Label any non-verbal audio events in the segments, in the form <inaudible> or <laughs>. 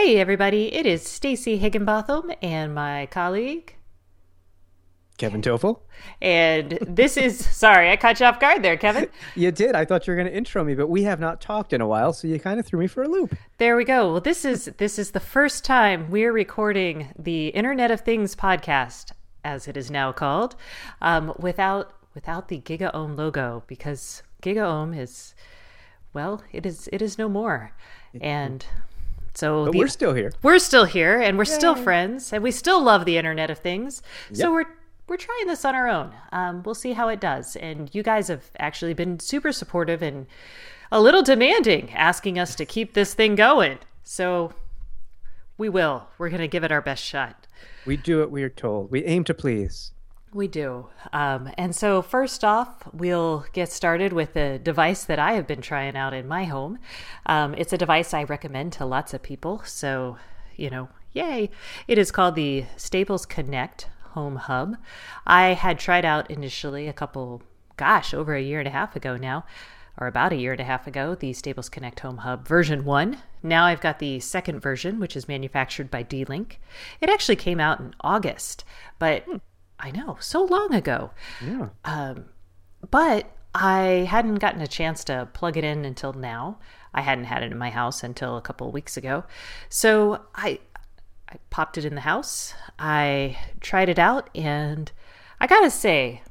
Hey everybody, it is Stacey Higginbotham and my colleague Kevin Tofel. And this is sorry, I caught you off guard there, Kevin. <laughs> you did. I thought you were going to intro me, but we have not talked in a while, so you kind of threw me for a loop. There we go. Well, this is this is the first time we're recording the Internet of Things podcast, as it is now called, um, without without the GigaOM logo because GigaOM is well, it is it is no more, and so but the, we're still here. We're still here, and we're Yay. still friends, and we still love the Internet of Things. Yep. So we're we're trying this on our own. Um, we'll see how it does. And you guys have actually been super supportive and a little demanding, asking us to keep this thing going. So we will. We're going to give it our best shot. We do what we are told. We aim to please. We do. Um, and so, first off, we'll get started with a device that I have been trying out in my home. Um, it's a device I recommend to lots of people. So, you know, yay. It is called the Staples Connect Home Hub. I had tried out initially a couple, gosh, over a year and a half ago now, or about a year and a half ago, the Staples Connect Home Hub version 1. Now I've got the second version, which is manufactured by D Link. It actually came out in August, but hmm. I know, so long ago. Yeah. Um, but I hadn't gotten a chance to plug it in until now. I hadn't had it in my house until a couple of weeks ago. So I I popped it in the house. I tried it out and I gotta say,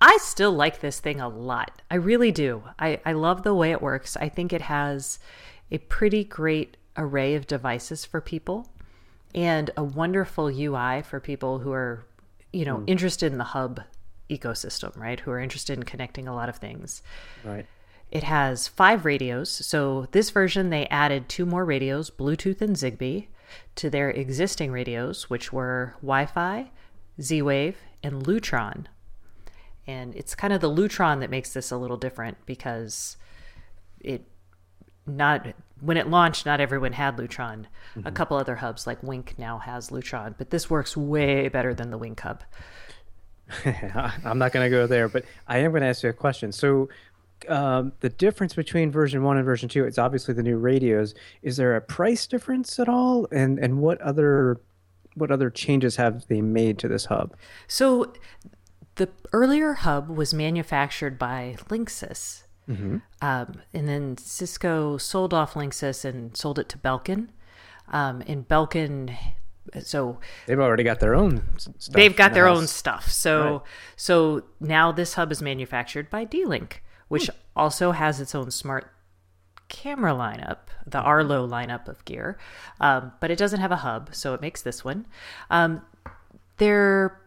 I still like this thing a lot. I really do. I, I love the way it works. I think it has a pretty great array of devices for people and a wonderful UI for people who are, you know, mm. interested in the hub ecosystem, right? Who are interested in connecting a lot of things. Right. It has five radios. So this version, they added two more radios, Bluetooth and Zigbee to their existing radios, which were Wi Fi, Z Wave, and Lutron. And it's kind of the Lutron that makes this a little different because it not when it launched, not everyone had Lutron. Mm-hmm. A couple other hubs like Wink now has Lutron, but this works way better than the Wink hub. <laughs> I'm not going to go there, but I am going to ask you a question. So, um, the difference between version one and version two it's obviously the new radios is there a price difference at all and and what other what other changes have they made to this hub so the earlier hub was manufactured by linksys mm-hmm. um, and then cisco sold off linksys and sold it to belkin um, and belkin so they've already got their own stuff they've got their house. own stuff so right. so now this hub is manufactured by d-link which hmm. also has its own smart camera lineup, the mm-hmm. Arlo lineup of gear, um, but it doesn't have a hub, so it makes this one. Um, there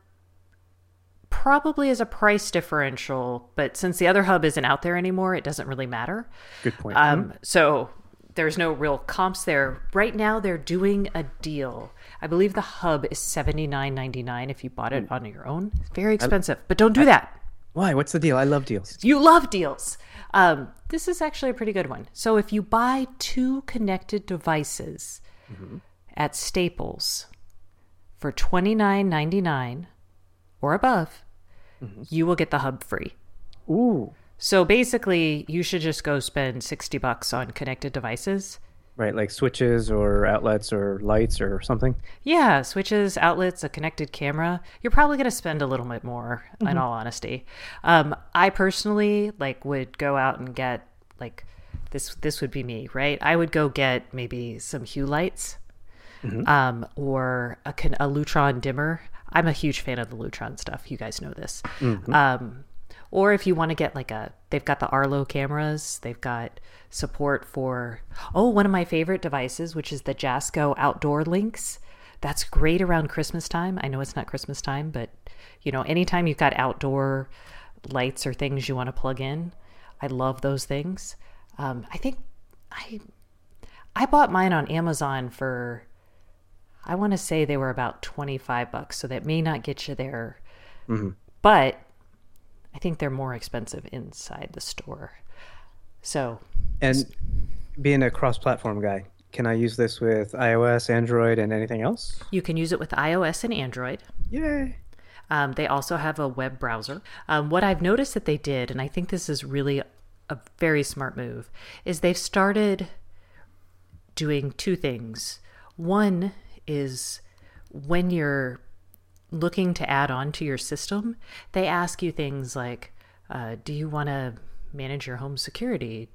probably is a price differential, but since the other hub isn't out there anymore, it doesn't really matter. Good point. Um, mm-hmm. So there's no real comps there. Right now, they're doing a deal. I believe the hub is seventy nine ninety nine if you bought it hmm. on your own. It's very expensive, but don't do I, that. Why? What's the deal? I love deals. You love deals. Um, this is actually a pretty good one. So if you buy two connected devices mm-hmm. at Staples for twenty nine ninety nine or above, mm-hmm. you will get the hub free. Ooh. So basically, you should just go spend sixty bucks on connected devices Right, like switches or outlets or lights or something. Yeah, switches, outlets, a connected camera. You're probably going to spend a little bit more, mm-hmm. in all honesty. Um, I personally like would go out and get like this. This would be me, right? I would go get maybe some Hue lights, mm-hmm. um, or a, a Lutron dimmer. I'm a huge fan of the Lutron stuff. You guys know this. Mm-hmm. Um, or if you want to get like a, they've got the Arlo cameras, they've got support for, oh, one of my favorite devices, which is the Jasco Outdoor Links. That's great around Christmas time. I know it's not Christmas time, but you know, anytime you've got outdoor lights or things you want to plug in, I love those things. Um, I think I I bought mine on Amazon for I want to say they were about 25 bucks, so that may not get you there. Mm-hmm. But I think they're more expensive inside the store. So, and being a cross-platform guy, can I use this with iOS, Android, and anything else? You can use it with iOS and Android. Yay! Um, they also have a web browser. Um, what I've noticed that they did, and I think this is really a very smart move, is they've started doing two things. One is when you're looking to add on to your system, they ask you things like, uh, do you want to manage your home security?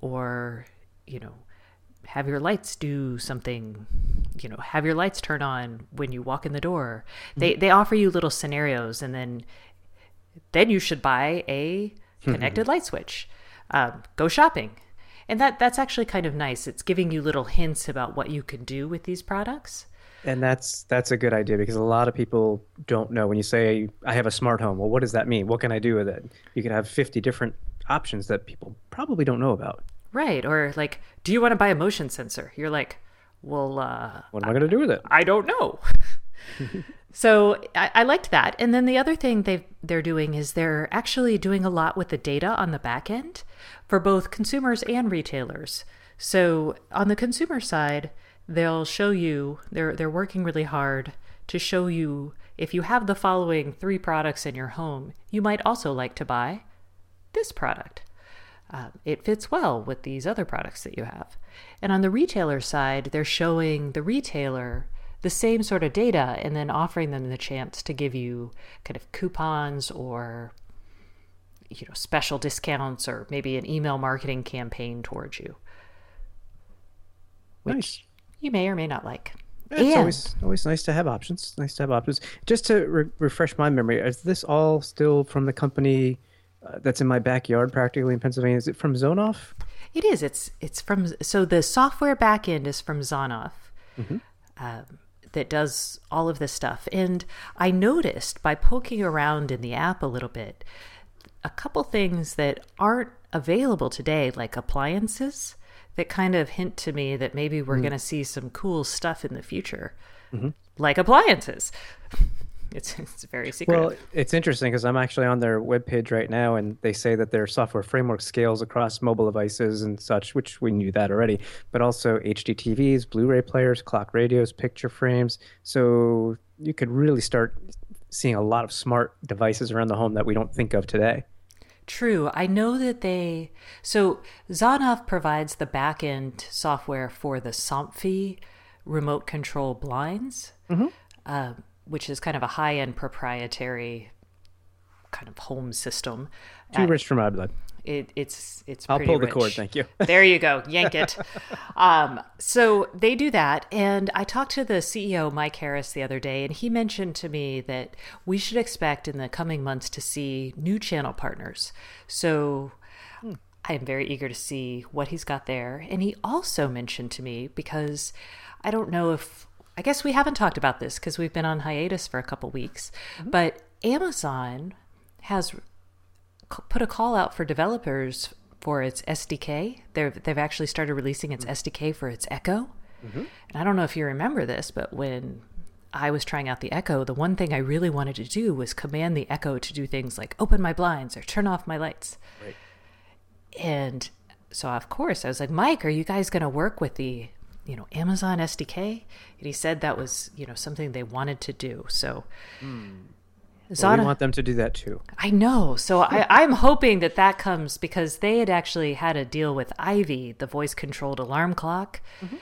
Or, you know, have your lights do something, you know, have your lights turn on when you walk in the door. They, they offer you little scenarios and then, then you should buy a connected light switch. Um, go shopping. And that, that's actually kind of nice. It's giving you little hints about what you can do with these products. And that's that's a good idea because a lot of people don't know when you say I have a smart home. Well, what does that mean? What can I do with it? You can have 50 different options that people probably don't know about. Right. Or like, do you want to buy a motion sensor? You're like, well, uh, What am I going to do with it? I don't know. <laughs> so I, I liked that. And then the other thing they they're doing is they're actually doing a lot with the data on the back end for both consumers and retailers. So on the consumer side, they'll show you they're they're working really hard to show you if you have the following three products in your home, you might also like to buy this product. Uh, it fits well with these other products that you have. And on the retailer side, they're showing the retailer the same sort of data and then offering them the chance to give you kind of coupons or you know special discounts or maybe an email marketing campaign towards you which Nice. you may or may not like It's always always nice to have options. Nice to have options. Just to re- refresh my memory, is this all still from the company uh, that's in my backyard, practically in Pennsylvania? Is it from Zonoff? It is. It's it's from so the software backend is from Zonoff, um, that does all of this stuff. And I noticed by poking around in the app a little bit, a couple things that aren't available today, like appliances, that kind of hint to me that maybe we're mm. going to see some cool stuff in the future, mm-hmm. like appliances. <laughs> It's <laughs> it's very secretive. Well, it's interesting because I'm actually on their webpage right now, and they say that their software framework scales across mobile devices and such, which we knew that already, but also HD TVs, Blu-ray players, clock radios, picture frames. So you could really start seeing a lot of smart devices around the home that we don't think of today. True. I know that they. So Zonoff provides the backend software for the Somfy remote control blinds, uh, which is kind of a high end proprietary kind of home system. Too rich for my blood. It, it's it's. I'll pull the cord, thank you. <laughs> there you go, yank it. <laughs> um, so they do that, and I talked to the CEO Mike Harris the other day, and he mentioned to me that we should expect in the coming months to see new channel partners. So. I am very eager to see what he's got there. And he also mentioned to me because I don't know if I guess we haven't talked about this because we've been on hiatus for a couple weeks, mm-hmm. but Amazon has c- put a call out for developers for its SDK. They've they've actually started releasing its mm-hmm. SDK for its Echo. Mm-hmm. And I don't know if you remember this, but when I was trying out the Echo, the one thing I really wanted to do was command the Echo to do things like open my blinds or turn off my lights. Right. And so of course I was like, Mike, are you guys going to work with the, you know, Amazon SDK? And he said that was, you know, something they wanted to do. So hmm. Well, Zana- we want them to do that too. I know. So I, I'm hoping that that comes because they had actually had a deal with ivee, the voice controlled alarm clock. Mm-hmm.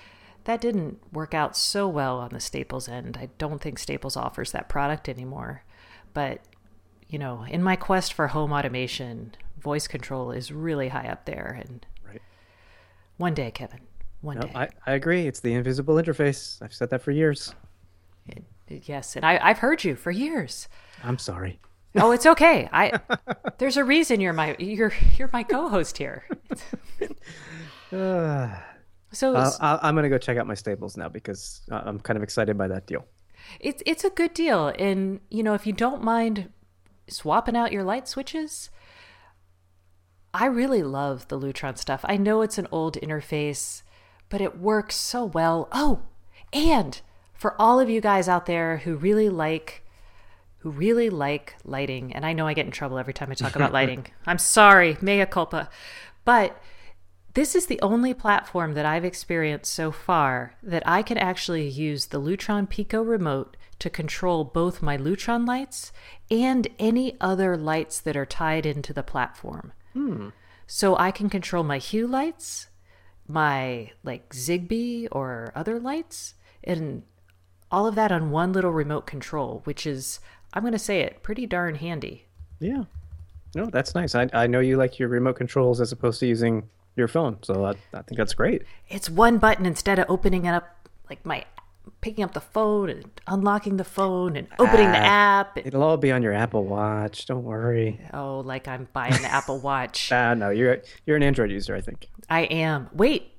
That didn't work out so well on the Staples end. I don't think Staples offers that product anymore. But, you know, in my quest for home automation, voice control is really high up there. And Right. one day, Kevin, one No, day. I, I agree. It's the invisible interface. I've said that for years. yes. And I, I've heard you for years. I'm sorry. Oh, it's okay. I <laughs> there's a reason you're my you're you're my co-host here. <sighs> Uh, So I'll, I'm going to go check out my Staples now because uh, I'm kind of excited by that deal. it's it's a good deal, and you know if you don't mind swapping out your light switches, I really love the Lutron stuff. I know it's an old interface, but it works so well. Oh, and for all of you guys out there who really like who really like lighting, and I know I get in trouble every time I talk about <laughs> lighting. I'm sorry, mea culpa. But this is the only platform that I've experienced so far that I can actually use the Lutron Pico remote to control both my Lutron lights and any other lights that are tied into the platform. Hmm. So I can control my Hue lights, my like Zigbee or other lights, and all of that on one little remote control, which is, I'm going to say it, pretty darn handy. Yeah. No, that's nice. I, I know you like your remote controls as opposed to using your phone. So I, I think that's great. It's one button instead of opening it up like my picking up the phone and unlocking the phone and opening the app. It'll all be on your Apple Watch. Don't worry. Oh, like I'm buying the Apple Watch. <laughs> Ah, no, you're you're an Android user, I think. I am. Wait,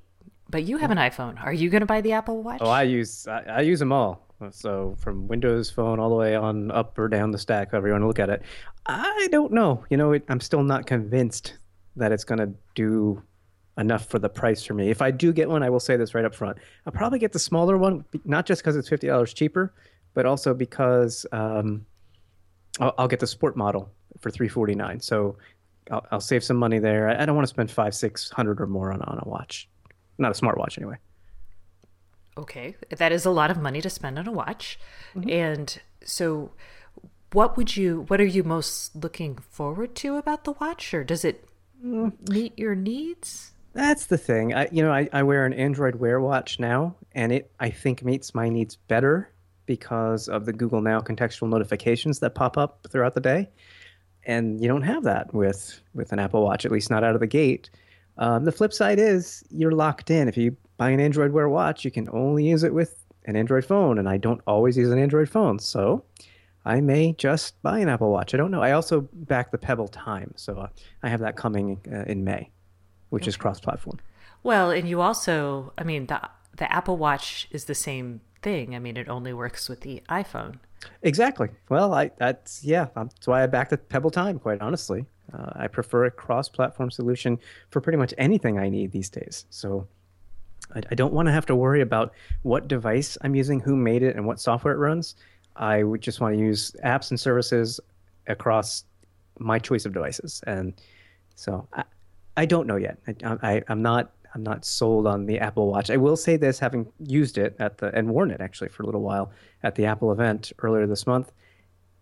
but you have an iPhone. Are you going to buy the Apple Watch? Oh, I use I, I use them all. So from Windows Phone all the way on up or down the stack, however you want to look at it. I don't know. You know, it, I'm still not convinced that it's going to do enough for the price for me. If I do get one, I will say this right up front. I'll probably get the smaller one, not just because it's fifty dollars cheaper, but also because um, I'll, I'll, get the sport model for three forty nine. So I'll, I'll, save some money there. I, I don't want to spend five, six hundred or more on, on a watch, not a smartwatch anyway. Okay, that is a lot of money to spend on a watch, mm-hmm. and so what would you what are you most looking forward to about the watch or does it mm. meet your needs that's the thing. I, you know, I, I wear an Android Wear watch now, and it I think meets my needs better because of the Google Now contextual notifications that pop up throughout the day, and you don't have that with with an Apple Watch, at least not out of the gate. Um, the flip side is you're locked in. If you buy an Android Wear watch, you can only use it with an Android phone, and I don't always use an Android phone, so I may just buy an Apple Watch. I don't know. I also back the Pebble Time, so uh, I have that coming uh, in May which okay. is cross-platform. Well, and you also, I mean, the the Apple Watch is the same thing. I mean, it only works with the iPhone. Exactly. Well, I that's yeah, that's why I backed the Pebble Time. Quite honestly, uh, I prefer a cross-platform solution for pretty much anything I need these days. So. I, I don't want to have to worry about what device I'm using, who made it, and what software it runs. I would just want to use apps and services across my choice of devices. And so I, I don't know yet. I, am not I'm not sold on the Apple Watch. I will say this, having used it at the and worn it actually for a little while at the Apple event earlier this month.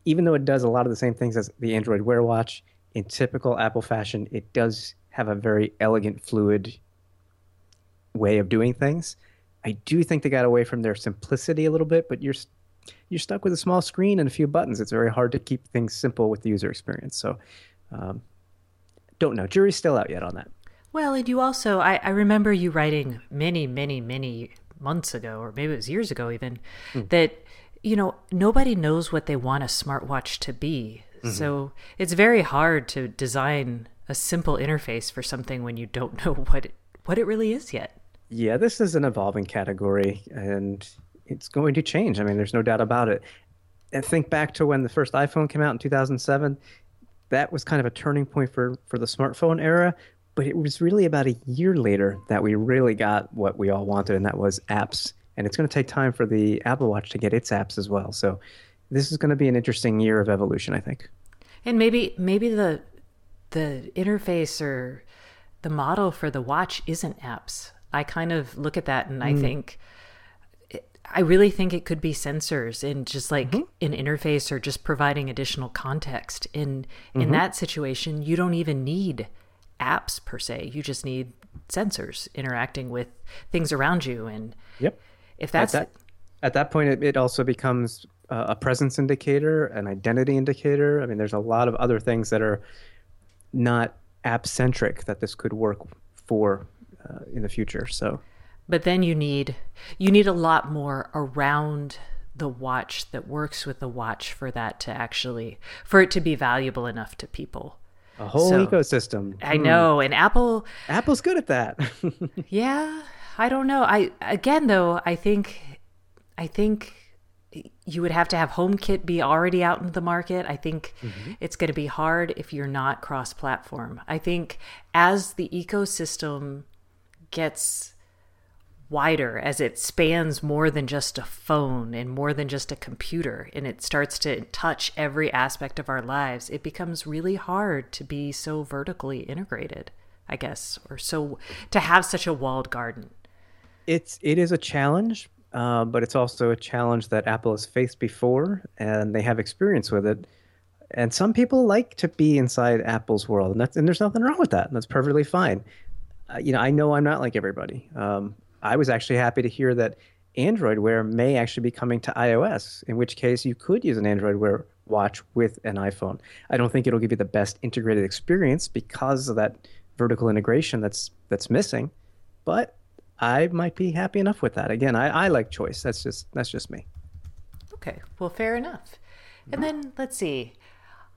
Even though it does a lot of the same things as the Android Wear watch, in typical Apple fashion, it does have a very elegant, fluid way of doing things. I do think they got away from their simplicity a little bit, but you're you're stuck with a small screen and a few buttons. It's very hard to keep things simple with the user experience. So um, don't know. Jury's still out yet on that. Well, and you also, I, I remember you writing many, many, many months ago, or maybe it was years ago even, mm. that, you know, nobody knows what they want a smartwatch to be. Mm-hmm. So it's very hard to design a simple interface for something when you don't <laughs> know what it, what it really is yet. Yeah, this is an evolving category and it's going to change. I mean, there's no doubt about it. And think back to when the first iPhone came out in 2007 that was kind of a turning point for for the smartphone era. But it was really about a year later that we really got what we all wanted, and that was apps. And it's going to take time for the Apple Watch to get its apps as well. So this is going to be an interesting year of evolution, I think. And maybe maybe the the interface or the model for the watch isn't apps. I kind of look at that and I mm. think I really think it could be sensors and just like mm-hmm. an interface or just providing additional context. In mm-hmm. in that situation, you don't even need apps per se. You just need sensors interacting with things around you. And yep, if that's at that, at that point, it, it also becomes uh, a presence indicator, an identity indicator. I mean, there's a lot of other things that are not app centric that this could work for uh, in the future. So but then you need you need a lot more around the watch that works with the watch for that to actually for it to be valuable enough to people a whole so, ecosystem i hmm. know and apple apple's good at that <laughs> yeah i don't know i again though i think i think you would have to have HomeKit be already out in the market. I think mm-hmm. it's going to be hard if you're not cross platform. I think as the ecosystem gets wider as it spans more than just a phone and more than just a computer and it starts to touch every aspect of our lives it becomes really hard to be so vertically integrated i guess or so to have such a walled garden. It's it is a challenge uh, but it's also a challenge that apple has faced before and they have experience with it. And some people like to be inside apple's world and that's and there's nothing wrong with that and that's perfectly fine. Uh, you know i know i'm not like everybody. Um, I was actually happy to hear that Android Wear may actually be coming to iOS, in which case you could use an Android Wear watch with an iPhone. I don't think it'll give you the best integrated experience because of that vertical integration that's that's missing, but I might be happy enough with that. Again, I, I like choice. That's just that's just me. Okay, well, fair enough. And then let's see.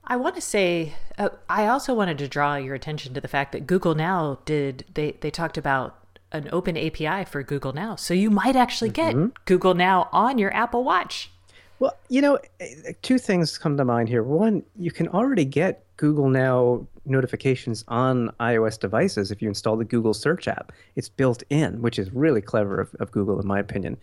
I want to say uh, I also wanted to draw your attention to the fact that Google Now did they they talked about an open API for Google Now, so you might actually get mm-hmm. Google Now on your Apple Watch. Well, you know, eh, two things come to mind here. One, you can already get Google Now notifications on iOS devices if you install the Google Search app. It's built in, which is really clever of, of Google, in my opinion.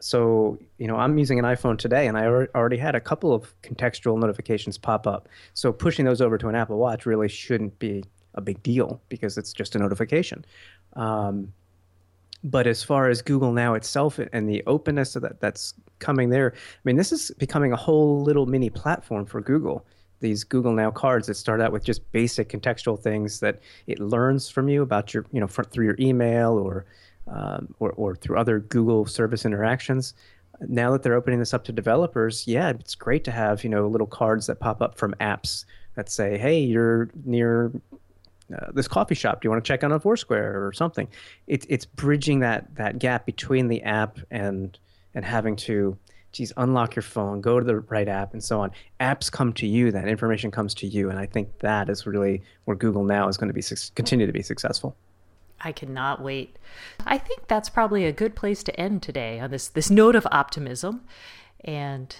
So, you know, I'm using an iPhone today and I already had a couple of contextual notifications pop up. So, pushing those over to an Apple Watch really shouldn't be a big deal because it's just a notification. Um, but as far as Google Now itself and the openness of that that's coming there, I mean, this is becoming a whole little mini platform for Google. These Google Now cards that start out with just basic contextual things that it learns from you about your, you know, through your email or, um, or, or through other Google service interactions. Now that they're opening this up to developers, yeah, it's great to have, you know, little cards that pop up from apps that say, hey, you're near uh, this coffee shop. Do you want to check on a Foursquare or something? It's it's bridging that that gap between the app and and having to, geez, unlock your phone, go to the right app, and so on. Apps come to you, then information comes to you, and I think that is really where Google now is going to be continue to be successful. I cannot wait. I think that's probably a good place to end today on this this note of optimism, and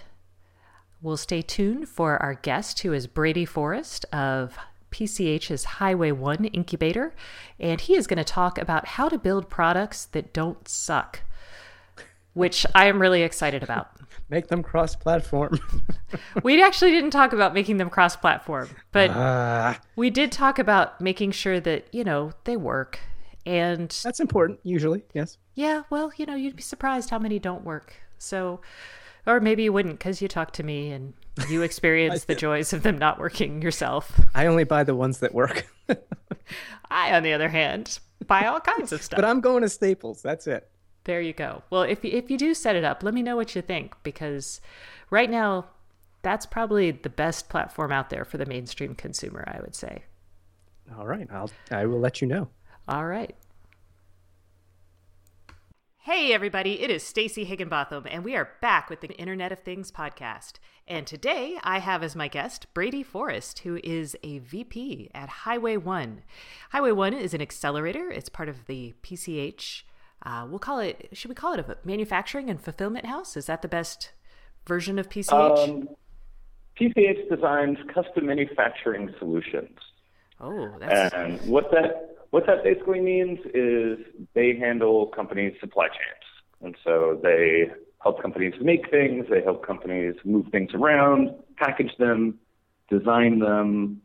we'll stay tuned for our guest, who is Brady Forrest of PCH's Highway 1 incubator, and he is going to talk about how to build products that don't suck, which I am really excited about. <laughs> Make them cross platform. <laughs> we actually didn't talk about making them cross platform, but uh, we did talk about making sure that, you know, they work. And that's important, usually, yes. Yeah, well, you know, you'd be surprised how many don't work. So, or maybe you wouldn't because you talk to me and you <laughs> experience the joys of them not working yourself. I only buy the ones that work. <laughs> I, on the other hand, buy all kinds of stuff. But I'm going to Staples. That's it. There you go. Well, if if you do set it up, let me know what you think because right now that's probably the best platform out there for the mainstream consumer, I would say. All right. I'll I will let you know. All right. Hey everybody, it is Stacey Higginbotham and we are back with the Internet of Things podcast. And today I have as my guest Brady Forrest, who is a VP at Highway 1. Highway 1 is an accelerator. It's part of the PCH uh, we'll call it should we call it a manufacturing and fulfillment house? Is that the best version of PCH? Um, PCH designs custom manufacturing solutions. Oh, that's... and what that what that basically means is they handle companies' supply chains. And so they help companies make things, they help companies move things around, package them, design them.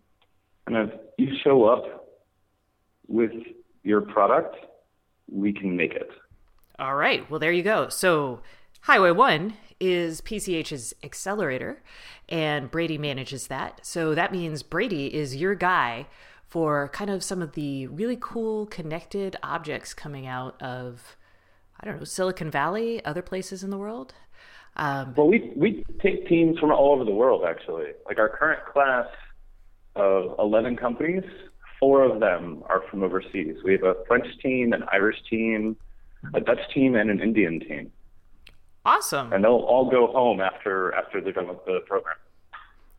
And if you show up with your product, we can make it. All right. Well, there you go. So, Highway 1 is PCH's accelerator, and Brady manages that. So, that means Brady is your guy for kind of some of the really cool connected objects coming out of, I don't know, Silicon Valley, other places in the world. Um, well, we we take teams from all over the world actually. Like our current class of 11 companies, four of them are from overseas. We have a French team, an Irish team, a Dutch team, and an Indian team. Awesome. And they'll all go home after after they're done with the program.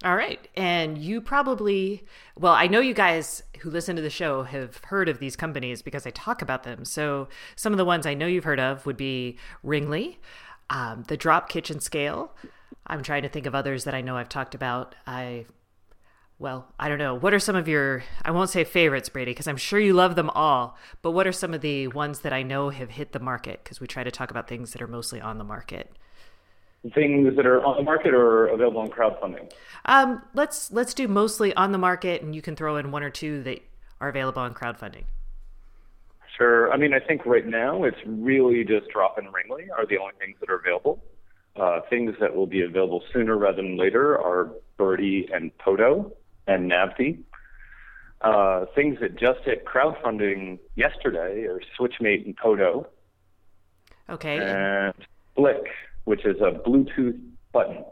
All right. And you probably, well, I know you guys who listen to the show have heard of these companies because I talk about them. So some of the ones I know you've heard of would be Ringly, um, the Drop Kitchen Scale. I'm trying to think of others that I know I've talked about. I, well, I don't know. What are some of your, I won't say favorites, Brady, because I'm sure you love them all, but what are some of the ones that I know have hit the market? Because we try to talk about things that are mostly on the market things that are on the market or available on crowdfunding? Um, let's let's do mostly on the market, and you can throw in one or two that are available on crowdfunding. Sure. I mean, I think right now it's really just Drop and Ringly are the only things that are available. Uh, things that will be available sooner rather than later are Birdi and Poto and Navdy. Uh, things that just hit crowdfunding yesterday are Switchmate and Poto. Okay. And Blick, which is a Bluetooth button.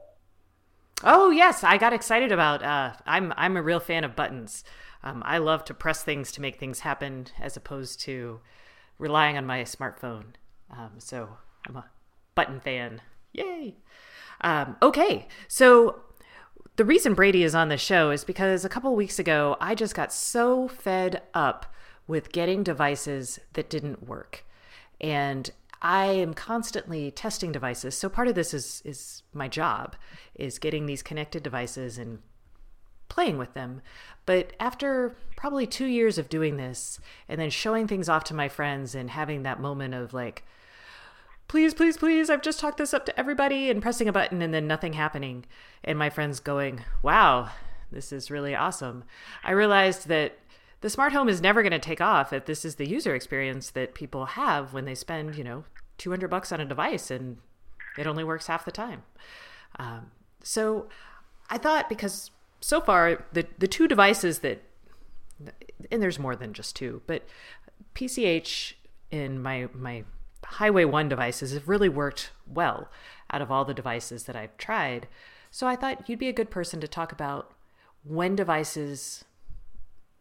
Oh yes, I got excited about. Uh, I'm I'm a real fan of buttons. Um, I love to press things to make things happen, as opposed to relying on my smartphone. Um, so I'm a button fan. Yay! Um, okay, so the reason Brady is on the show is because a couple weeks ago I just got so fed up with getting devices that didn't work, and I am constantly testing devices. So part of this is is my job is getting these connected devices and playing with them. But after probably 2 years of doing this and then showing things off to my friends and having that moment of like please please please I've just talked this up to everybody and pressing a button and then nothing happening and my friends going, "Wow, this is really awesome." I realized that the smart home is never going to take off if this is the user experience that people have when they spend, you know, 200 bucks on a device and it only works half the time. Um, so I thought because so far the the two devices that and there's more than just two, but PCH in my my Highway 1 devices have really worked well out of all the devices that I've tried. So I thought you'd be a good person to talk about when devices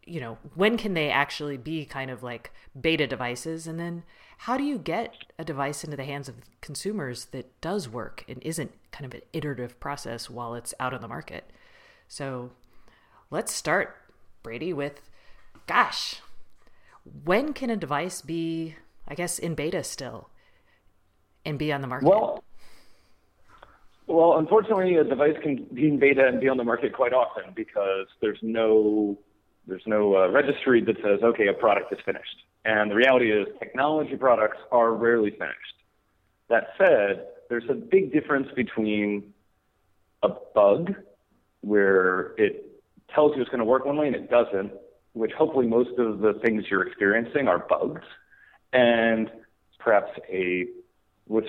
you know, when can they actually be kind of like beta devices? And then how do you get a device into the hands of consumers that does work and isn't kind of an iterative process while it's out on the market? So let's start, Brady, with gosh, when can a device be, I guess, in beta still and be on the market? Well, well, unfortunately, a device can be in beta and be on the market quite often because there's no there's no uh, registry that says, okay, a product is finished. And the reality is, technology products are rarely finished. That said, there's a big difference between a bug, where it tells you it's going to work one way and it doesn't, which hopefully most of the things you're experiencing are bugs, and perhaps a which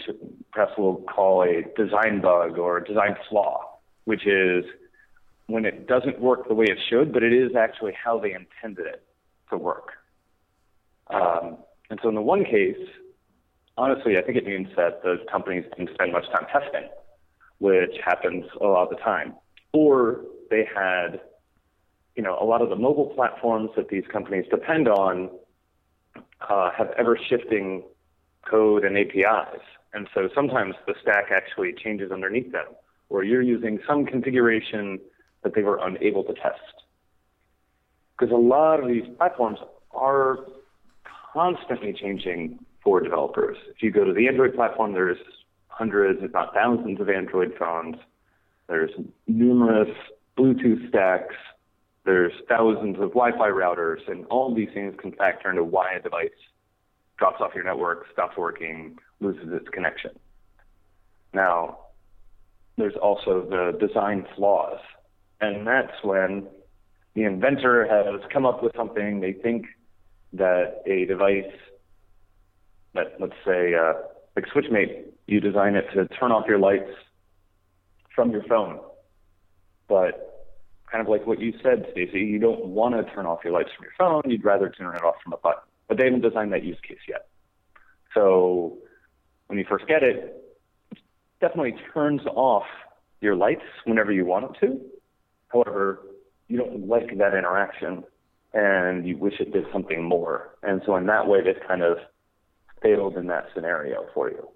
perhaps we'll call a design bug or a design flaw, which is when it doesn't work the way it should, but it is actually how they intended it to work. Um, and so in the one case, honestly, I think it means that those companies didn't spend much time testing, which happens a lot of the time. Or they had, you know, a lot of the mobile platforms that these companies depend on uh, have ever shifting code and APIs. And so sometimes the stack actually changes underneath them, or you're using some configuration that they were unable to test. Because a lot of these platforms are constantly changing for developers. If you go to the Android platform, there's hundreds, if not thousands, of Android phones. There's numerous Bluetooth stacks. There's thousands of Wi-Fi routers, and all these things can factor into why a device drops off your network, stops working, loses its connection. Now, there's also the design flaws and that's when the inventor has come up with something they think that a device that, let's say, uh, like SwitchMate, you design it to turn off your lights from your phone. But kind of like what you said, Stacey, you don't want to turn off your lights from your phone. You'd rather turn it off from a button. But they haven't designed that use case yet. So when you first get it, it definitely turns off your lights whenever you want it to. However, you don't like that interaction and you wish it did something more. And so in that way, this kind of failed in that scenario for you.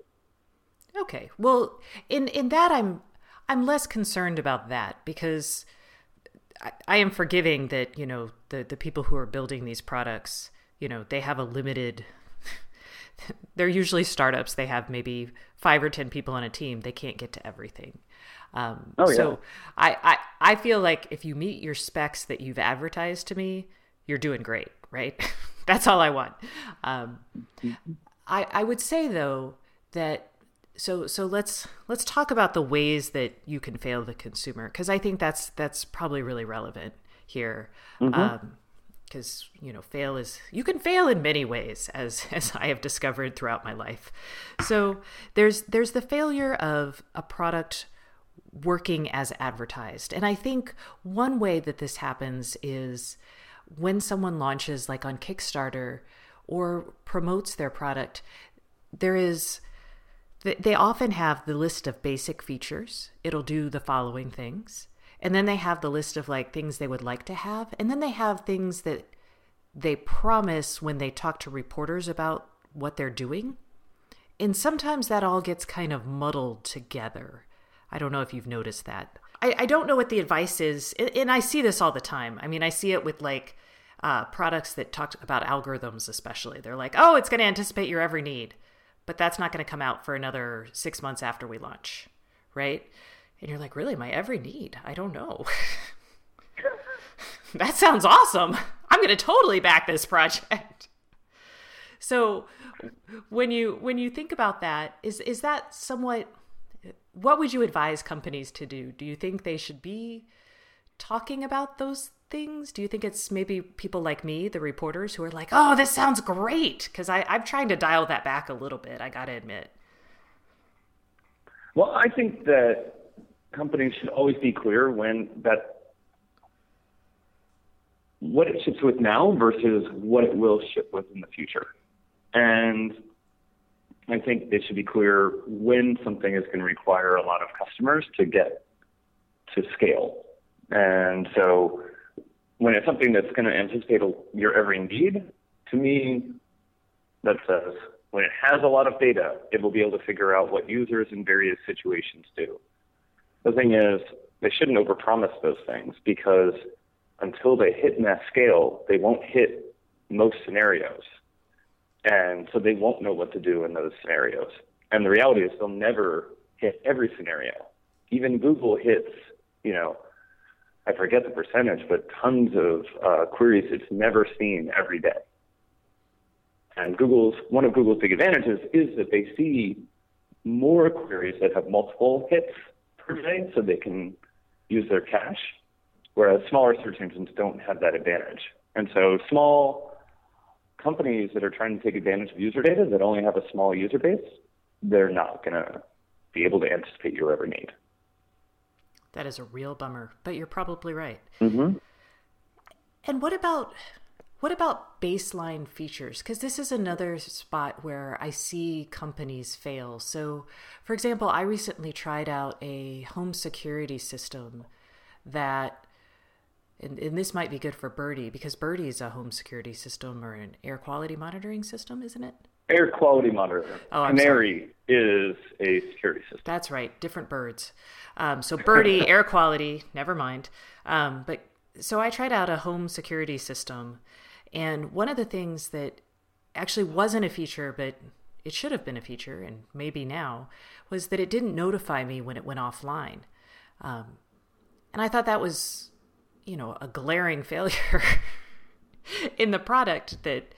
Okay. Well, in in that I'm I'm less concerned about that because I, I am forgiving that, you know, the the people who are building these products, you know, they have a limited <laughs> they're usually startups. They have maybe five or 10 people on a team. They can't get to everything. Um, oh, yeah. So I, I, I feel like if you meet your specs that you've advertised to me, you're doing great, right? <laughs> That's all I want. Um, I, I would say though that so so let's let's talk about the ways that you can fail the consumer because I think that's that's probably really relevant here. Mm-hmm. Um, because you know fail is you can fail in many ways as <laughs> as i have discovered throughout my life so there's there's the failure of a product working as advertised. And I think one way that this happens is when someone launches, like on Kickstarter, or promotes their product, there is they often have the list of basic features. It'll do the following things. And then they have the list of like things they would like to have. And then they have things that they promise when they talk to reporters about what they're doing. And sometimes that all gets kind of muddled together. I don't know if you've noticed that. I, I don't know what the advice is. And I see this all the time. I mean, I see it with like uh, products that talk about algorithms, especially. They're like, oh, it's going to anticipate your every need but that's not going to come out for another six months after we launch, right? And you're like, really, my every need? I don't know. <laughs> that sounds awesome. I'm going to totally back this project. <laughs> So when you when you think about that, is is that somewhat what would you advise companies to do? Do you think they should be talking about those things? Do you think it's maybe people like me, the reporters, who are like, oh, this sounds great? Because I'm trying to dial that back a little bit, I got to admit. Well, I think that companies should always be clear when that what it ships with now versus what it will ship with in the future. And I think they should be clear when something is going to require a lot of customers to get to scale. And so when it's something that's going to anticipate your every need, to me, that says when it has a lot of data, it will be able to figure out what users in various situations do. The thing is, they shouldn't overpromise those things because until they hit mass scale, they won't hit most scenarios. And so they won't know what to do in those scenarios. And the reality is they'll never hit every scenario. Even Google hits, you know, I forget the percentage, but tons of uh, queries it's never seen every day. And Google's one of Google's big advantages is that they see more queries that have multiple hits per day, so they can use their cache, whereas smaller search engines don't have that advantage. And so small companies that are trying to take advantage of user data that only have a small user base, they're not going to be able to anticipate your every need. That is a real bummer, but you're probably right. Mm-hmm. And what about what about baseline features? Because this is another spot where I see companies fail. So, for example, I recently tried out a home security system that, and, and this might be good for Birdi because Birdi is a home security system or an air quality monitoring system, isn't it? Air quality monitor. Oh, I'm Canary is a security system. That's right. Different birds. Um, so birdie, <laughs> air quality, never mind. Um, but so I tried out a home security system, and one of the things that actually wasn't a feature, but it should have been a feature, and maybe now, was that it didn't notify me when it went offline. Um, and I thought that was, you know, a glaring <laughs> failure in the product that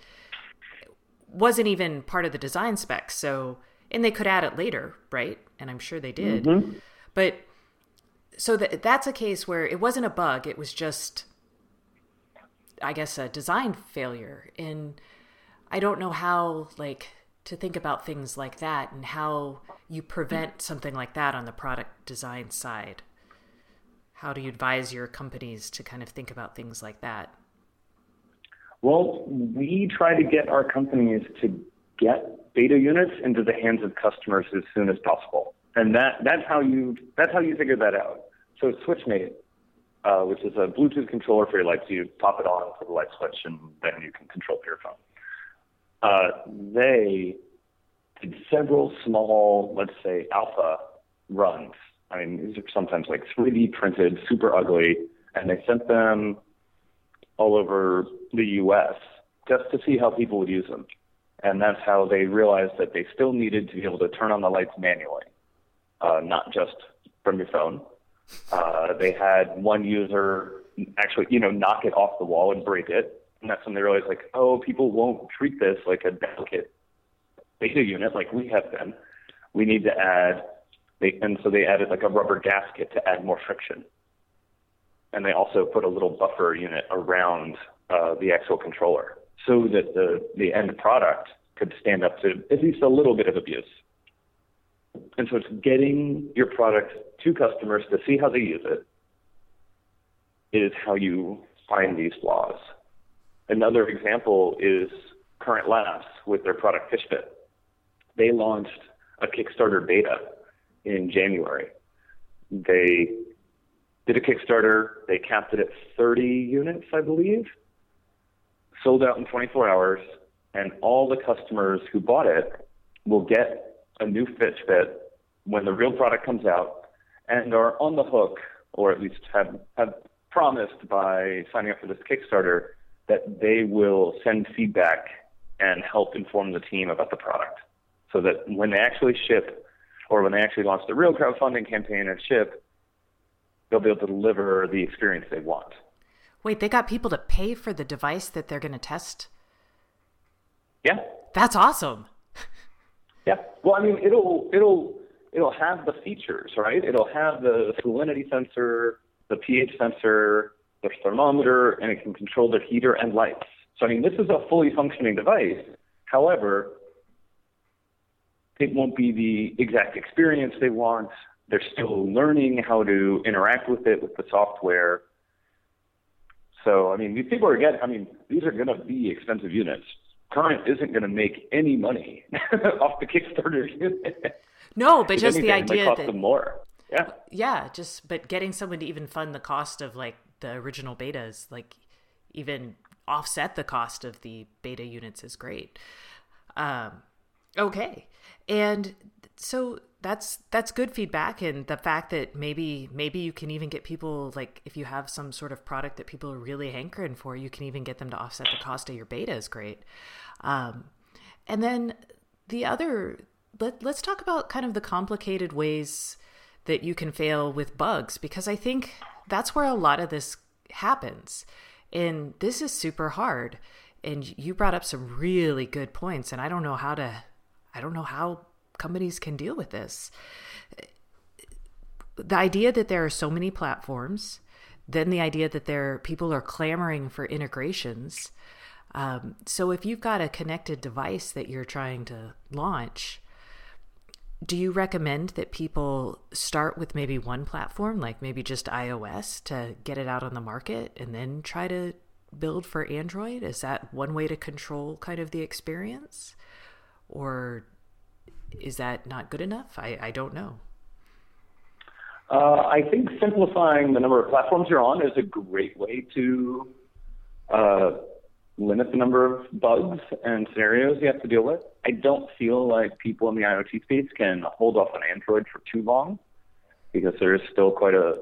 wasn't even part of the design specs. So, and they could add it later, right? And I'm sure they did. Mm-hmm. But so that that's a case where it wasn't a bug; it was just, I guess, a design failure. And I don't know how like to think about things like that and how you prevent something like that on the product design side. How do you advise your companies to kind of think about things like that? Well, we try to get our companies to get beta units into the hands of customers as soon as possible, and that that's how you that's how you figure that out. So SwitchMate, uh, which is a Bluetooth controller for your lights, you pop it on for the light switch, and then you can control your phone. Uh, they did several small, let's say, alpha runs. I mean, these are sometimes like 3D printed, super ugly, and they sent them all over the U.S. just to see how people would use them. And that's how they realized that they still needed to be able to turn on the lights manually, uh, not just from your phone. Uh, they had one user actually, you know, knock it off the wall and break it. And that's when they realized, like, oh, people won't treat this like a delicate beta unit like we have been. We need to add, they, and so they added like a rubber gasket to add more friction and they also put a little buffer unit around uh, the actual controller so that the, the end product could stand up to at least a little bit of abuse. And so it's getting your product to customers to see how they use it is how you find these flaws. Another example is Current Labs with their product FishBit. They launched a Kickstarter beta in January. They did a Kickstarter. They capped it at 30 units, I believe. Sold out in 24 hours, and all the customers who bought it will get a new FishBit when the real product comes out, and are on the hook, or at least have have promised by signing up for this Kickstarter that they will send feedback and help inform the team about the product, so that when they actually ship, or when they actually launch the real crowdfunding campaign and ship, they'll be able to deliver the experience they want. Wait, they got people to pay for the device that they're going to test? Yeah. That's awesome. <laughs> Yeah. Well, I mean, it'll it'll it'll have the features, right? It'll have the salinity sensor, the pH sensor, the thermometer, and it can control the heater and lights. So I mean, this is a fully functioning device. However, it won't be the exact experience they want. They're still learning how to interact with it with the software. So I mean, these people are getting. I mean, these are going to be expensive units. Current isn't going to make any money <laughs> off the Kickstarter unit. No, but If just the anything, it idea cost that them more. Yeah. yeah, just but getting someone to even fund the cost of like the original betas, like even offset the cost of the beta units is great. Um, okay, and so that's that's good feedback, and the fact that maybe maybe you can even get people like if you have some sort of product that people are really hankering for, you can even get them to offset the cost of your beta is great. Um, and then the other let, let's talk about kind of the complicated ways that you can fail with bugs because I think that's where a lot of this happens. And this is super hard. And you brought up some really good points and I don't know how to I don't know how companies can deal with this. The idea that there are so many platforms, then the idea that there people are clamoring for integrations. Um, so if you've got a connected device that you're trying to launch, do you recommend that people start with maybe one platform, like maybe just iOS, to get it out on the market and then try to build for Android? Is that one way to control kind of the experience? Or is that not good enough? I, I don't know. Uh, I think simplifying the number of platforms you're on is a great way to uh, limit the number of bugs and scenarios you have to deal with. I don't feel like people in the IoT space can hold off on Android for too long because there is still quite a,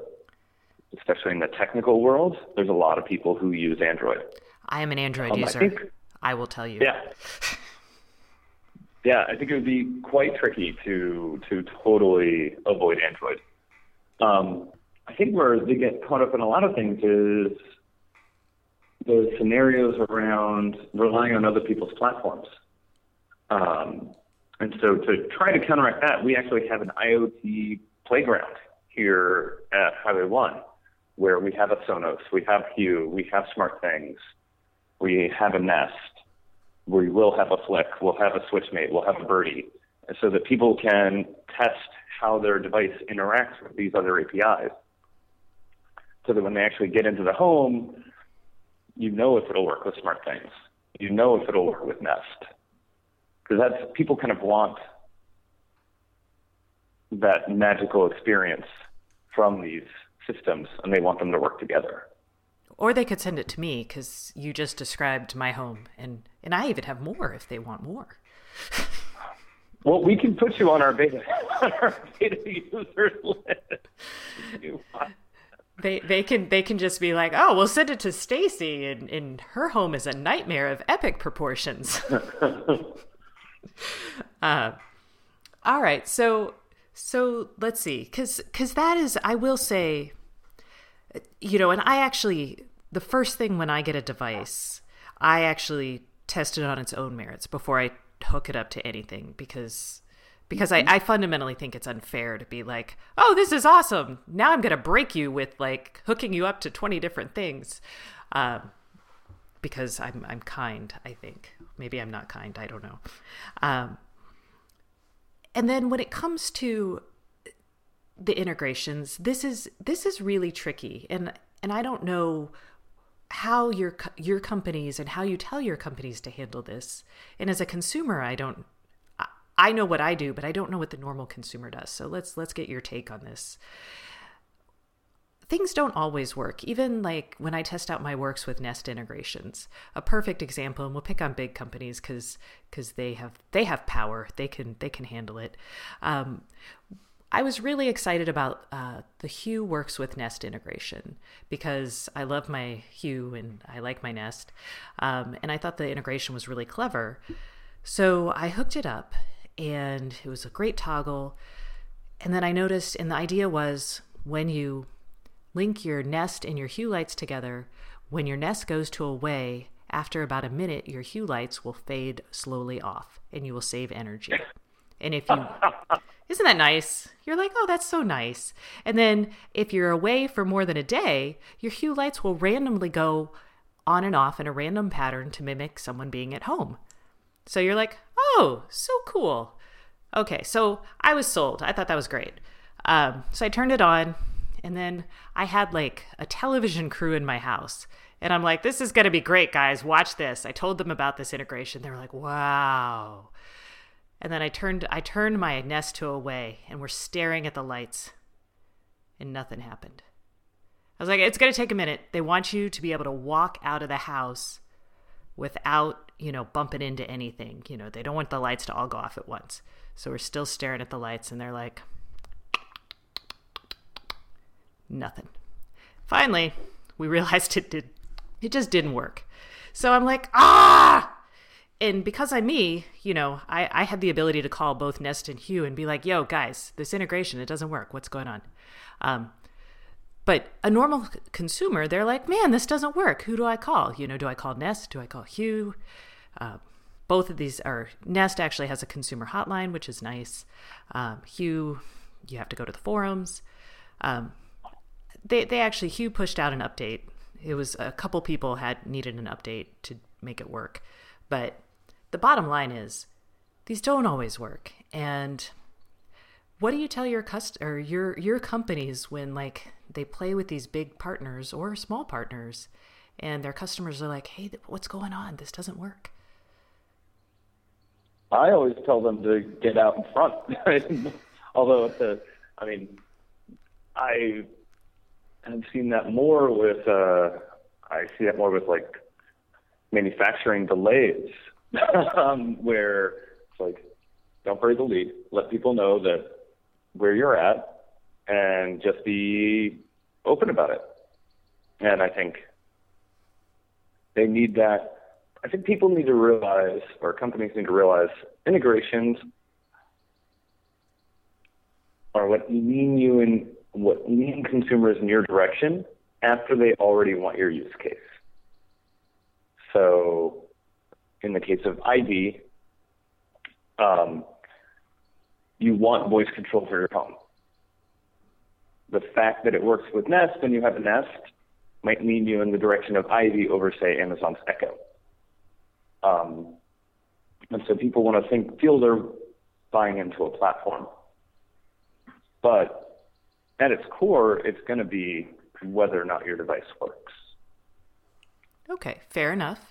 especially in the technical world, there's a lot of people who use Android. I am an Android Um, I user. think- I will tell you. Yeah. <laughs> Yeah, I think it would be quite tricky to to totally avoid Android. Um, I think where they get caught up in a lot of things is the scenarios around relying on other people's platforms. Um, and so to try to counteract that, we actually have an IoT playground here at Highway One, where we have a Sonos, we have Hue, we have Smart Things, we have a Nest, we will have a Flic, we'll have a SwitchMate, we'll have a Birdi, so that people can test how their device interacts with these other APIs, so that when they actually get into the home, you know if it'll work with Smart Things, you know if it'll work with Nest, because that's people kind of want that magical experience from these systems, and they want them to work together. Or they could send it to me because you just described my home, and and I even have more if they want more. Well, we can put you on our beta <laughs> on our beta user list. if you want. They they can they can just be like, oh, we'll send it to Stacey, and and her home is a nightmare of epic proportions. <laughs> <laughs> uh, all right, so so let's see, because because that is, I will say, you know, and I actually the first thing when I get a device, I actually test it on its own merits before I hook it up to anything because because I, I fundamentally think it's unfair to be like, oh, this is awesome. Now I'm going to break you with like hooking you up to 20 different things. Um, because I'm, I'm kind, I think. Maybe I'm not kind. I don't know. Um, and then when it comes to the integrations, this is this is really tricky, and and I don't know how your your companies and how you tell your companies to handle this. And as a consumer, I don't I know what I do, but I don't know what the normal consumer does. So let's let's get your take on this. Things don't always work. Even like when I test out my works with Nest integrations, a perfect example, and we'll pick on big companies because because they have they have power. They can they can handle it. Um, I was really excited about uh, the Hue works with Nest integration because I love my Hue and I like my Nest. Um, and I thought the integration was really clever. So I hooked it up and it was a great toggle. And then I noticed, and the idea was when you link your Nest and your Hue lights together, when your Nest goes to away, after about a minute, your Hue lights will fade slowly off and you will save energy. <laughs> And if you isn't that nice? You're like, oh, that's so nice. And then if you're away for more than a day, your hue lights will randomly go on and off in a random pattern to mimic someone being at home. So you're like, oh, so cool. Okay, so I was sold. I thought that was great. Um, so I turned it on, and then I had like a television crew in my house. And I'm like, this is going to be great, guys. Watch this. I told them about this integration. They were like, wow. And then I turned I turned my Nest to away and we're staring at the lights and nothing happened. I was like, it's gonna take a minute. They want you to be able to walk out of the house without, you know, bumping into anything. You know, they don't want the lights to all go off at once. So we're still staring at the lights and they're like nothing. Finally, we <laughs> realized it did it just didn't work. So I'm like, ah and because I'm me, you know, I, I had the ability to call both Nest and Hue and be like, yo, guys, this integration, it doesn't work. What's going on? Um, but a normal consumer, they're like, man, this doesn't work. Who do I call? You know, do I call Nest? Do I call Hue? Uh, both of these are, Nest actually has a consumer hotline, which is nice. Um, Hue, you have to go to the forums. Um, they, they actually, Hue pushed out an update. It was a couple people had needed an update to make it work. But the bottom line is these don't always work. And what do you tell your cust or your your companies when like they play with these big partners or small partners and their customers are like, "Hey, what's going on? This doesn't work." I always tell them to get out in front. <laughs> Although the, I mean, I have seen that more with. Uh, I see that more with like manufacturing delays <laughs> um, where it's like, don't bury the lead. Let people know that where you're at, and just be open about it. And I think they need that. I think people need to realize, or companies need to realize, integrations are what lean you in, what lean consumers in your direction after they already want your use case. So in the case of ivee, um, you want voice control for your phone. The fact that it works with Nest and you have a Nest might lead you in the direction of ivee over, say, Amazon's Echo. Um, and so people want to think, feel they're buying into a platform. But at its core, it's going to be whether or not your device works. Okay, fair enough.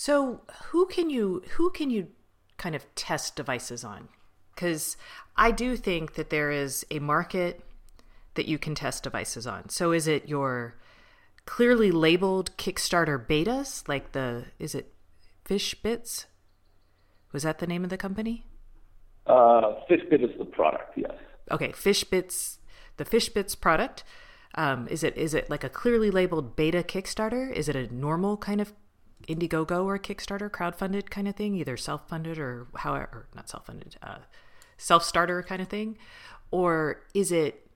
So who can you who can you kind of test devices on? Because I do think that there is a market that you can test devices on. So is it your clearly labeled Kickstarter betas, like the is it FishBits? Was that the name of the company? Uh, FishBit is the product. Yes. Okay, FishBits, the FishBits product. Um, is it is it like a clearly labeled beta Kickstarter? Is it a normal kind of Indiegogo or Kickstarter crowdfunded kind of thing, either self-funded or however, not self-funded, uh, self-starter kind of thing, or is it,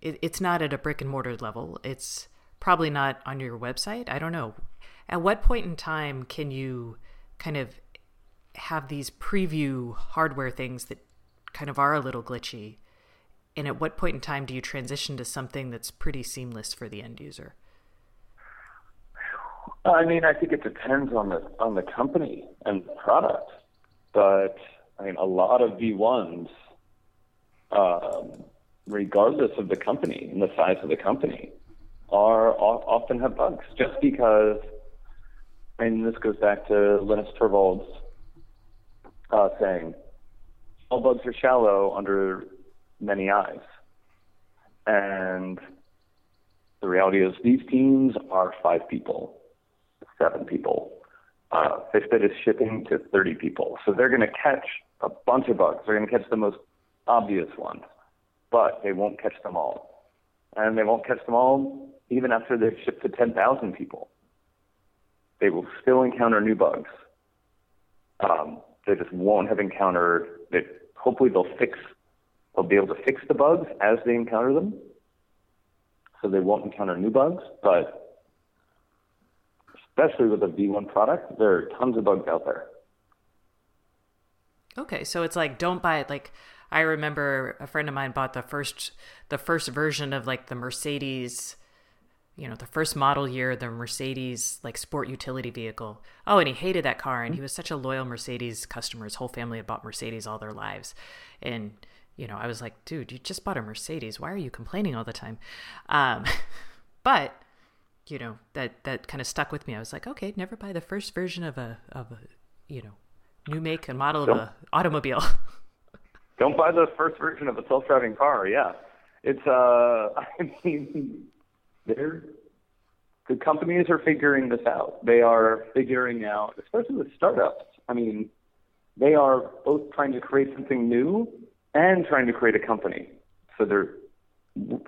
it? It's not at a brick and mortar level. It's probably not on your website. I don't know. At what point in time can you kind of have these preview hardware things that kind of are a little glitchy? And at what point in time do you transition to something that's pretty seamless for the end user? I mean, I think it depends on the on the company and the product, but I mean, a lot of V1s, um, regardless of the company and the size of the company, are often have bugs just because. Mean, this goes back to Linus Torvalds' uh, saying all bugs are shallow under many eyes. And the reality is these teams are five people, seven people. Uh, FishBit is shipping to 30 people. So they're going to catch a bunch of bugs. They're going to catch the most obvious ones, but they won't catch them all. And they won't catch them all even after they've shipped to 10,000 people. They will still encounter new bugs. Um, they just won't have encountered that. Hopefully, they'll fix. They'll be able to fix the bugs as they encounter them, so they won't encounter new bugs. But especially with a V1 product, there are tons of bugs out there. Okay, so it's like don't buy it. Like I remember a friend of mine bought the first the first version of like the Mercedes you know, the first model year, the Mercedes like sport utility vehicle. Oh, and he hated that car and he was such a loyal Mercedes customer. His whole family had bought Mercedes all their lives. And, you know, I was like, dude, you just bought a Mercedes. Why are you complaining all the time? Um, <laughs> but, you know, that, that kind of stuck with me. I was like, okay, never buy the first version of a, of a, you know, new make and model don't, of a automobile. <laughs> don't buy the first version of a self-driving car. Yeah. It's, uh, <laughs> I mean, they're the companies are figuring this out. They are figuring out, especially with startups. I mean, they are both trying to create something new and trying to create a company. So they're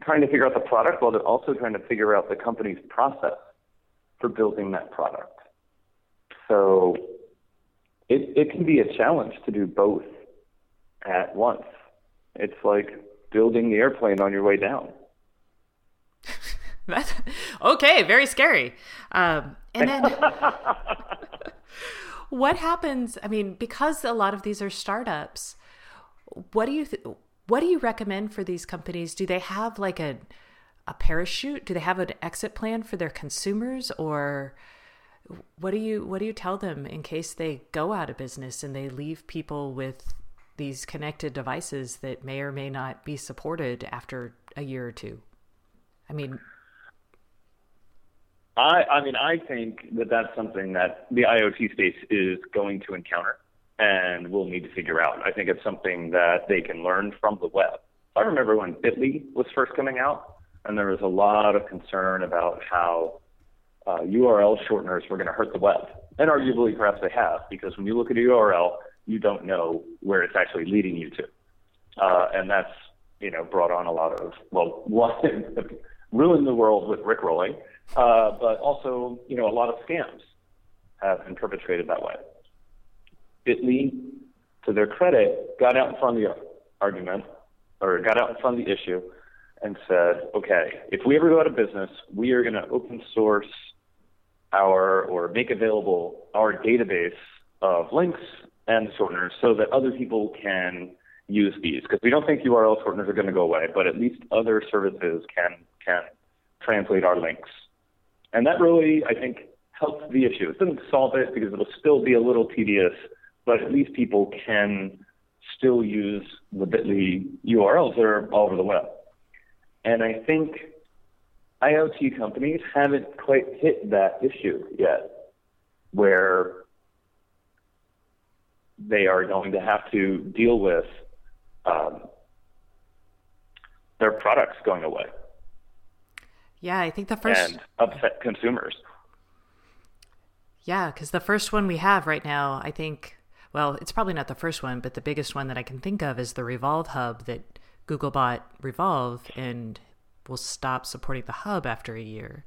trying to figure out the product while they're also trying to figure out the company's process for building that product. So it, it can be a challenge to do both at once. It's like building the airplane on your way down. <laughs> That's okay. Very scary. Um, and then, <laughs> <laughs> what happens? I mean, because a lot of these are startups, what do you th- what do you recommend for these companies? Do they have like a a parachute? Do they have an exit plan for their consumers, or what do you what do you tell them in case they go out of business and they leave people with these connected devices that may or may not be supported after a year or two? I mean, I, I mean, I think that that's something that the IoT space is going to encounter and we'll need to figure out. I think it's something that they can learn from the web. I remember when Bitly was first coming out, and there was a lot of concern about how uh, URL shorteners were going to hurt the web. And arguably, perhaps they have, because when you look at a URL, you don't know where it's actually leading you to. Uh, and that's, you know, brought on a lot of, well, <laughs> ruined the world with Rickrolling uh, but also, you know, a lot of scams have been perpetrated that way. Bitly, to their credit, got out in front of the argument or got out in front of the issue and said, okay, if we ever go out of business, we are going to open source our or make available our database of links and shorteners so that other people can use these because we don't think URL shorteners are going to go away, but at least other services can can translate our links and that really, I think, helps the issue. It doesn't solve it because it'll still be a little tedious, but at least people can still use the bit.ly URLs that are all over the web. And I think IoT companies haven't quite hit that issue yet, where they are going to have to deal with um, their products going away. Yeah, I think the first and upset consumers. Yeah, because the first one we have right now, I think, well, it's probably not the first one, but the biggest one that I can think of is the Revolv Hub that Google bought Revolv and will stop supporting the hub after a year.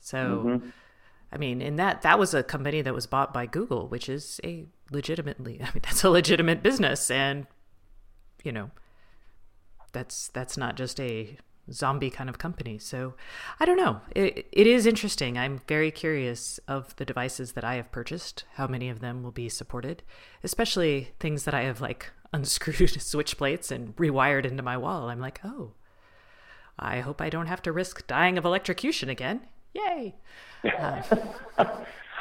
So, mm-hmm. I mean, and that that was a company that was bought by Google, which is a legitimately, <laughs> I mean, that's a legitimate business, and you know, that's that's not just a zombie kind of company. So I don't know. It, it is interesting. I'm very curious of the devices that I have purchased, how many of them will be supported, especially things that I have like <laughs> unscrewed <laughs> switch plates and rewired into my wall. I'm like, oh, I hope I don't have to risk dying of electrocution again. Yay. <laughs> Uh,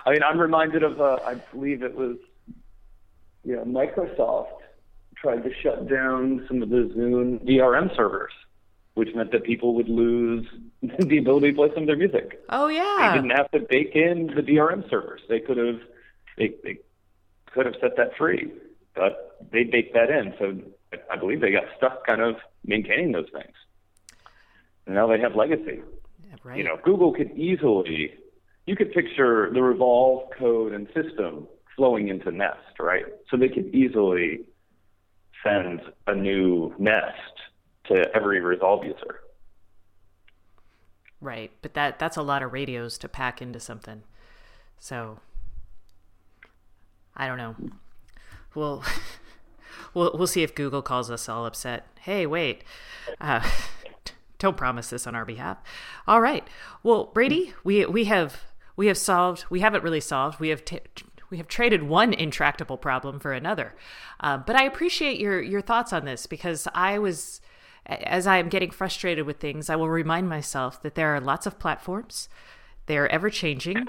I mean, I'm reminded of, uh, I believe it was, yeah, Microsoft tried to shut down some of the Zune DRM servers which meant that people would lose <laughs> the ability to play some of their music. Oh yeah. They didn't have to bake in the DRM servers. They could have they, they could have set that free. but they baked that in. So I believe they got stuck kind of maintaining those things. And now they have legacy. Yeah, Right. You know, Google could easily, you could picture the Revolv code and system flowing into Nest, right? So they could easily send a new Nest to every Resolve user. Right, but that that's a lot of radios to pack into something. So I don't know. We'll <laughs> we'll we'll see if Google calls us all upset. Hey, wait. Uh, <laughs> don't promise this on our behalf. All right. Well, Brady, we we have we have solved. We haven't really solved. We have t- we have traded one intractable problem for another. Uh, but I appreciate your your thoughts on this because I was as I am getting frustrated with things, I will remind myself that there are lots of platforms. They are ever changing.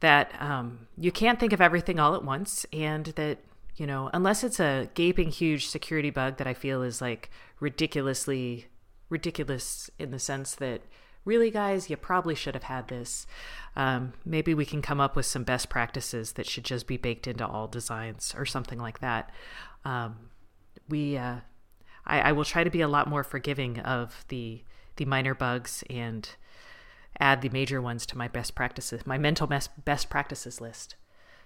That um, you can't think of everything all at once, and that you know, unless it's a gaping huge security bug that I feel is like ridiculously ridiculous in the sense that really, guys, you probably should have had this. Um, maybe we can come up with some best practices that should just be baked into all designs or something like that. Um, we uh, I, I will try to be a lot more forgiving of the the minor bugs and add the major ones to my best practices, my mental best best practices list.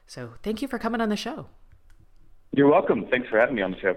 So thank you for coming on the show. You're welcome. Thanks for having me on the show.